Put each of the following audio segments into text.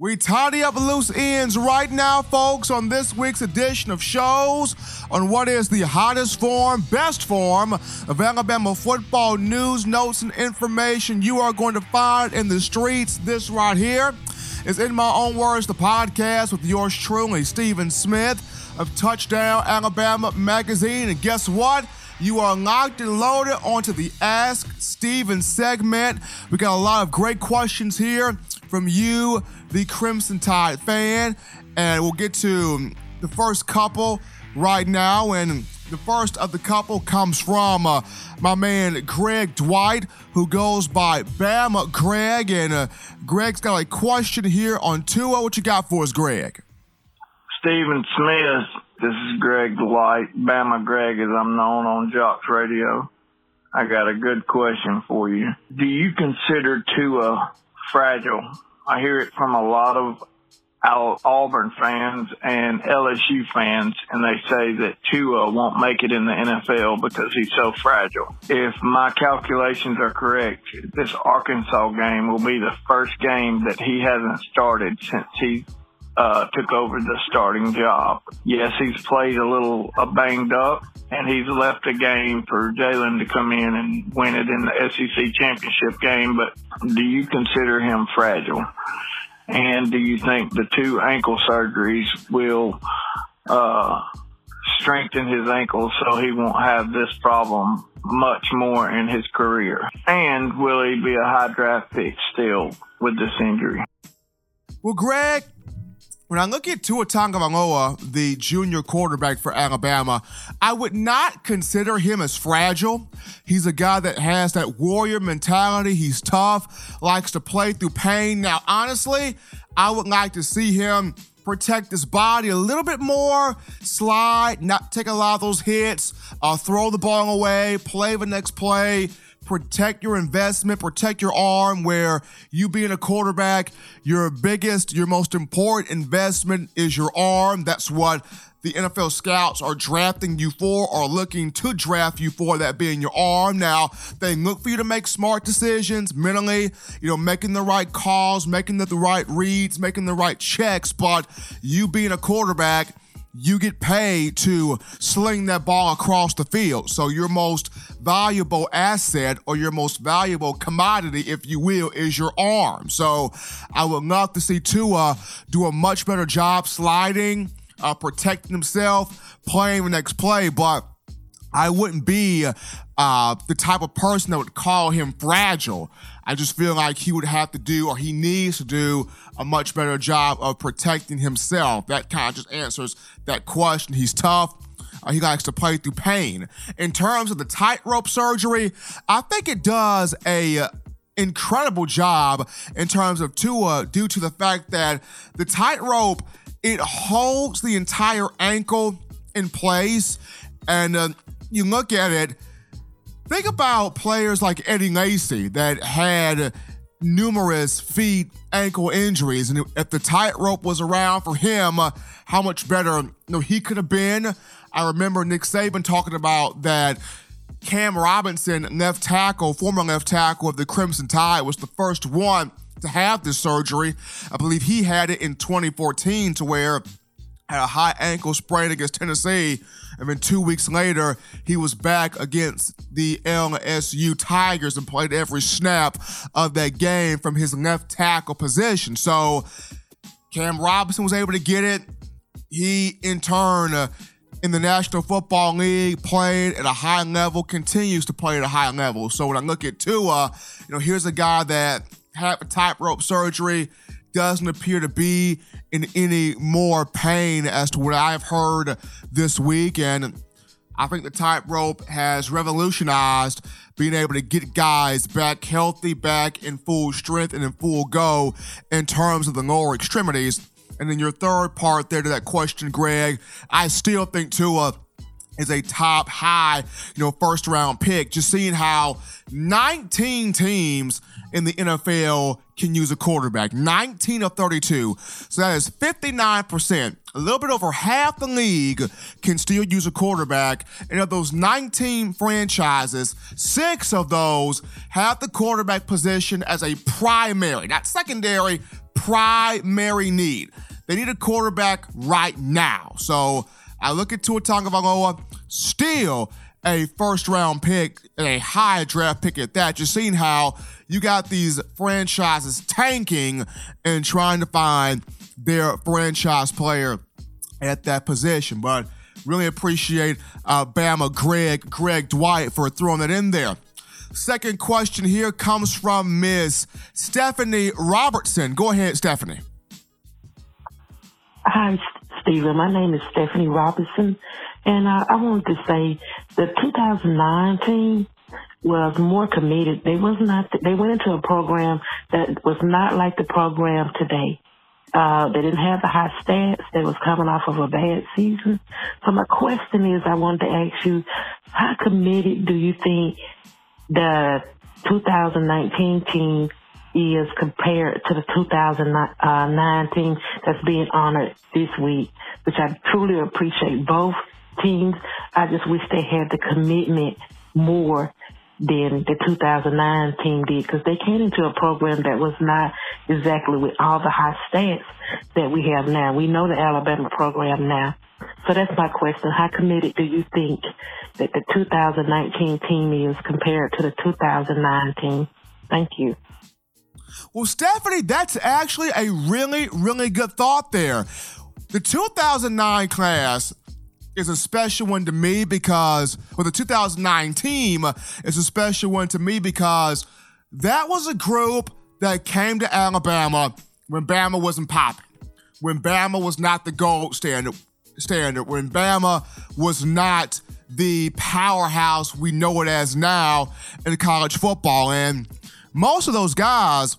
We tidy up loose ends right now, folks, on this week's edition of shows on what is the hottest form, best form of Alabama football news, notes, and information you are going to find in the streets. This right here is, in my own words, the podcast with yours truly, Stephen Smith of Touchdown Alabama Magazine. And guess what? You are locked and loaded onto the Ask Steven segment. We got a lot of great questions here from you, the Crimson Tide fan. And we'll get to the first couple right now. And the first of the couple comes from uh, my man Greg Dwight, who goes by Bama Greg. And uh, Greg's got a question here on Tua. What you got for us, Greg? Stephen Smith. This is Greg Dwight, Bama Greg, as I'm known on JOX Radio. I got a good question for you. Do you consider Tua fragile. I hear it from a lot of Auburn fans and LSU fans, and they say that Tua won't make it in the NFL because he's so fragile. If my calculations are correct, this Arkansas game will be the first game that he hasn't started since he uh, took over the starting job. Yes, he's played a little uh, banged up, and he's left a game for Jalen to come in and win it in the SEC championship game. But do you consider him fragile? And do you think the two ankle surgeries will uh, strengthen his ankles so he won't have this problem much more in his career? And will he be a high draft pick still with this injury? Well, Greg, when I look at Tua Tagovailoa, the junior quarterback for Alabama, I would not consider him as fragile. He's a guy that has that warrior mentality. He's tough, likes to play through pain. Now, honestly, I would like to see him protect his body a little bit more, slide, not take a lot of those hits, uh, throw the ball away, play the next play protect your investment, protect your arm, where you being a quarterback, your biggest, your most important investment is your arm. That's what the NFL scouts are drafting you for or looking to draft you for, that being your arm. Now, they look for you to make smart decisions mentally, you know, making the right calls, making the, the right reads, making the right checks, but you being a quarterback, you get paid to sling that ball across the field. So your most valuable asset or your most valuable commodity, if you will, is your arm. So I would love to see Tua do a much better job sliding, uh, protecting himself, playing the next play, but I wouldn't be uh, the type of person that would call him fragile. I just feel like he would have to do, or he needs to do, a much better job of protecting himself. That kind of just answers that question. He's tough. Uh, he likes to play through pain. In terms of the tightrope surgery, I think it does a incredible job in terms of Tua due to the fact that the tightrope it holds the entire ankle in place and uh, you look at it think about players like Eddie Lacy that had numerous feet ankle injuries and if the tightrope was around for him uh, how much better you know, he could have been I remember Nick Saban talking about that Cam Robinson, left tackle, former left tackle of the Crimson Tide, was the first one to have this surgery. I believe he had it in 2014 to where had a high ankle sprain against Tennessee. And then two weeks later, he was back against the LSU Tigers and played every snap of that game from his left tackle position. So Cam Robinson was able to get it. He, in turn, uh, in the National Football League, played at a high level, continues to play at a high level. So when I look at Tua, you know, here's a guy that had a tightrope surgery, doesn't appear to be in any more pain as to what I've heard this week. And I think the tightrope has revolutionized being able to get guys back healthy, back in full strength and in full go in terms of the lower extremities. And then your third part there to that question, Greg, I still think Tua is a top high, you know, first round pick. Just seeing how 19 teams in the NFL can use a quarterback. 19 of 32. So that is 59%. A little bit over half the league can still use a quarterback. And of those 19 franchises, six of those have the quarterback position as a primary, not secondary, primary need. They need a quarterback right now. So I look at Tua Tagovailoa, still a first round pick and a high draft pick at that. Just seeing how you got these franchises tanking and trying to find their franchise player at that position. But really appreciate uh, Bama Greg, Greg Dwight for throwing that in there. Second question here comes from Ms. Stephanie Robertson. Go ahead, Stephanie. Hi, Stephen. My name is Stephanie Robertson, and uh, I wanted to say the 2019 was more committed. They was not. They went into a program that was not like the program today. Uh, they didn't have the high stats. They was coming off of a bad season. So my question is, I wanted to ask you, how committed do you think the 2019 team is compared to the 2019 that's being honored this week, which I truly appreciate both teams. I just wish they had the commitment more than the 2009 team did because they came into a program that was not exactly with all the high stats that we have now. We know the Alabama program now. So that's my question. How committed do you think that the 2019 team is compared to the 2019? Thank you. Well, Stephanie, that's actually a really, really good thought there. The 2009 class is a special one to me because, well, the 2009 team is a special one to me because that was a group that came to Alabama when Bama wasn't popping, when Bama was not the gold standard, standard, when Bama was not the powerhouse we know it as now in college football. And most of those guys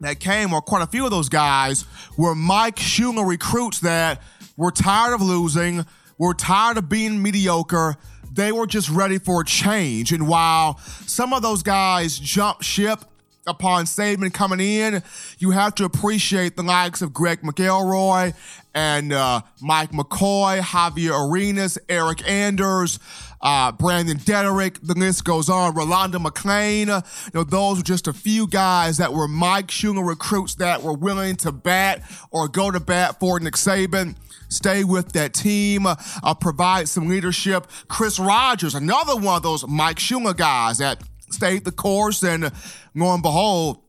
that came, or quite a few of those guys, were Mike Shula recruits that were tired of losing, were tired of being mediocre. They were just ready for a change. And while some of those guys jumped ship upon Saban coming in, you have to appreciate the likes of Greg McElroy and uh, Mike McCoy, Javier Arenas, Eryk Anders, uh, Brandon Deaderick, the list goes on. Rolando McClain, you know, those were just a few guys that were Mike Shula recruits that were willing to bat or go to bat for Nick Saban stay with that team, uh, provide some leadership. Chris Rogers, another one of those Mike Shula guys that stayed the course and lo and behold,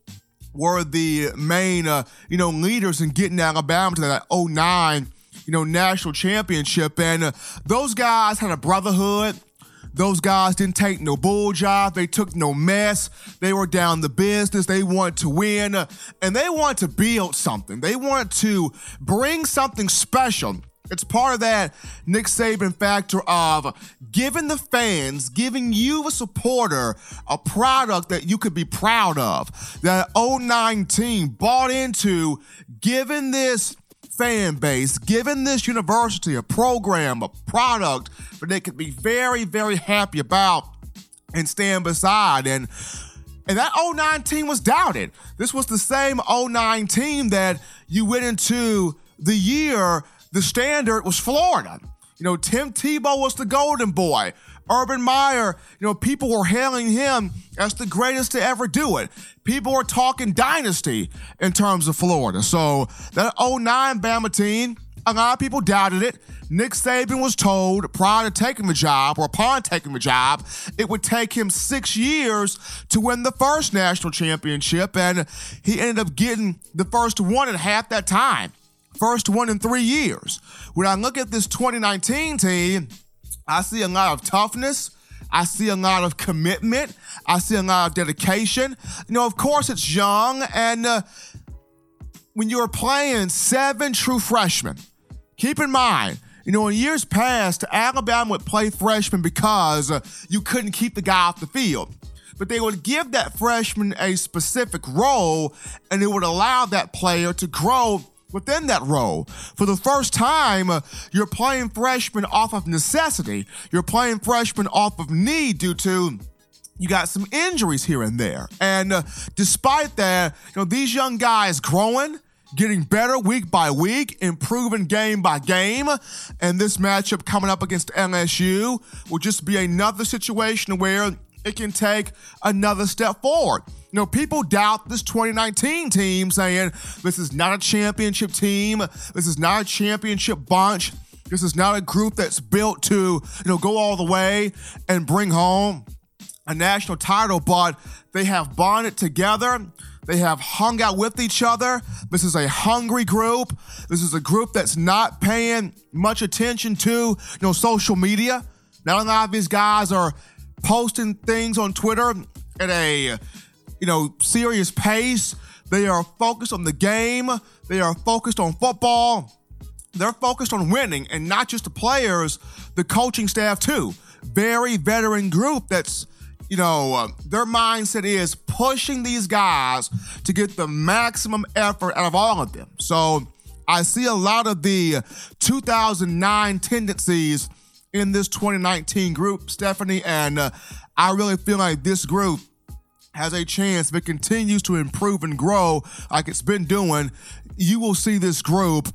were the main, uh, you know, leaders in getting Alabama to that 09, you know, national championship. And uh, those guys had a brotherhood. Those guys didn't take no bull job. They took no mess. They were down the business. They want to win and they want to build something. They want to bring something special. It's part of that Nick Saban factor of giving the fans, giving you, a supporter, a product that you could be proud of. That 09 team bought into giving this fan base, giving this university a program, a product that they could be very, very happy about and stand beside. And and that 09 team was doubted. This was the same 09 team that you went into the year, the standard was Florida. You know, Tim Tebow was the golden boy. Urban Meyer, you know, people were hailing him as the greatest to ever do it. People were talking dynasty in terms of Florida. So that 09 Bama team, a lot of people doubted it. Nick Saban was told prior to taking the job or upon taking the job, it would take him six years to win the first national championship, and he ended up getting the first one in half that time. First one in three years. When I look at this 2019 team, I see a lot of toughness. I see a lot of commitment. I see a lot of dedication. You know, of course, it's young. And uh, when you're playing seven true freshmen, keep in mind, you know, in years past, Alabama would play freshmen because uh, you couldn't keep the guy off the field. But they would give that freshman a specific role and it would allow that player to grow within that role. For the first time, uh, you're playing freshmen off of necessity. You're playing freshmen off of need due to you got some injuries here and there. And uh, despite that, you know, these young guys growing, getting better week by week, improving game by game. And this matchup coming up against LSU will just be another situation where it can take another step forward. You know, people doubt this 2019 team, saying this is not a championship team, this is not a championship bunch. This is not a group that's built to, you know, go all the way and bring home a national title, but they have bonded together. They have hung out with each other. This is a hungry group. This is a group that's not paying much attention to, you know, social media. Lot of these guys are posting things on Twitter at a, you know, serious pace. They are focused on the game. They are focused on football. They're focused on winning, and not just the players, the coaching staff too. Very veteran group that's you know, uh, their mindset is pushing these guys to get the maximum effort out of all of them. So I see a lot of the 2009 tendencies in this 2019 group, Stephanie, and uh, I really feel like this group has a chance if it continues to improve and grow like it's been doing. You will see this group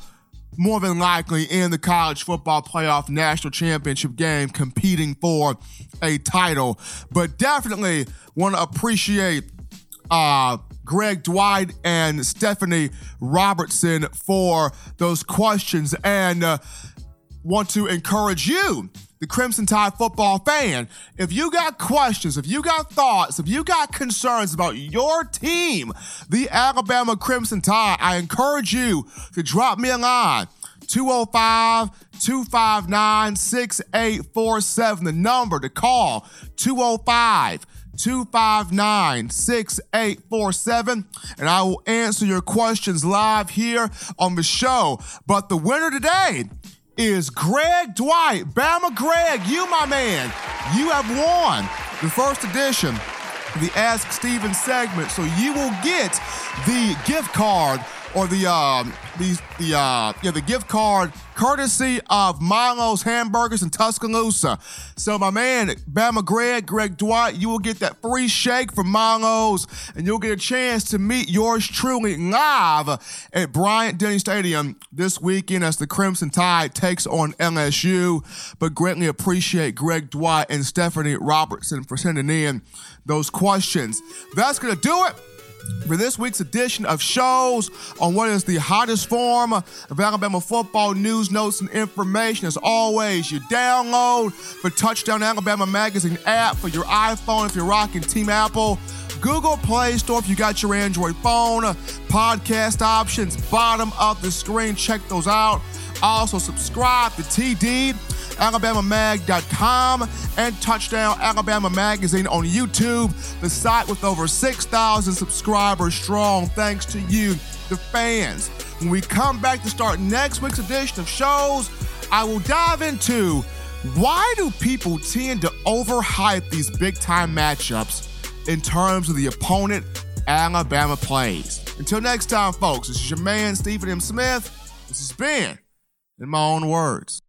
more than likely in the college football playoff national championship game competing for a title. But definitely want to appreciate uh, Greg Dwight and Stephanie Robertson for those questions and uh, want to encourage you the Crimson Tide football fan, if you got questions, if you got thoughts, if you got concerns about your team, the Alabama Crimson Tide, I encourage you to drop me a line. 205 259 6847. The number to call 205 259 6847. And I will answer your questions live here on the show. But the winner today is Greg Dwight. Bama Greg, you, my man, you have won the first edition of the Ask Steven segment. So you will get the gift card or the uh, the the uh, yeah the gift card courtesy of Milo's Hamburgers in Tuscaloosa. So my man Bama Greg, Greg Dwight, you will get that free shake from Milo's, and you'll get a chance to meet yours truly live at Bryant Denny Stadium this weekend as the Crimson Tide takes on LSU. But greatly appreciate Greg Dwight and Stephanie Robertson for sending in those questions. That's gonna do it for this week's edition of shows on what is the hottest form of Alabama football news, notes, and information. As always, you download the Touchdown Alabama Magazine app for your iPhone if you're rocking Team Apple. Google Play Store if you got your Android phone. Podcast options, bottom of the screen. Check those out. Also, subscribe to TD alabamamag.com, and Touchdown Alabama Magazine on YouTube, the site with over 6,000 subscribers strong. Thanks to you, the fans. When we come back to start next week's edition of shows, I will dive into why do people tend to overhype these big time matchups in terms of the opponent Alabama plays. Until next time, folks, this is your man, Stephen M. Smith. This has been, in my own words,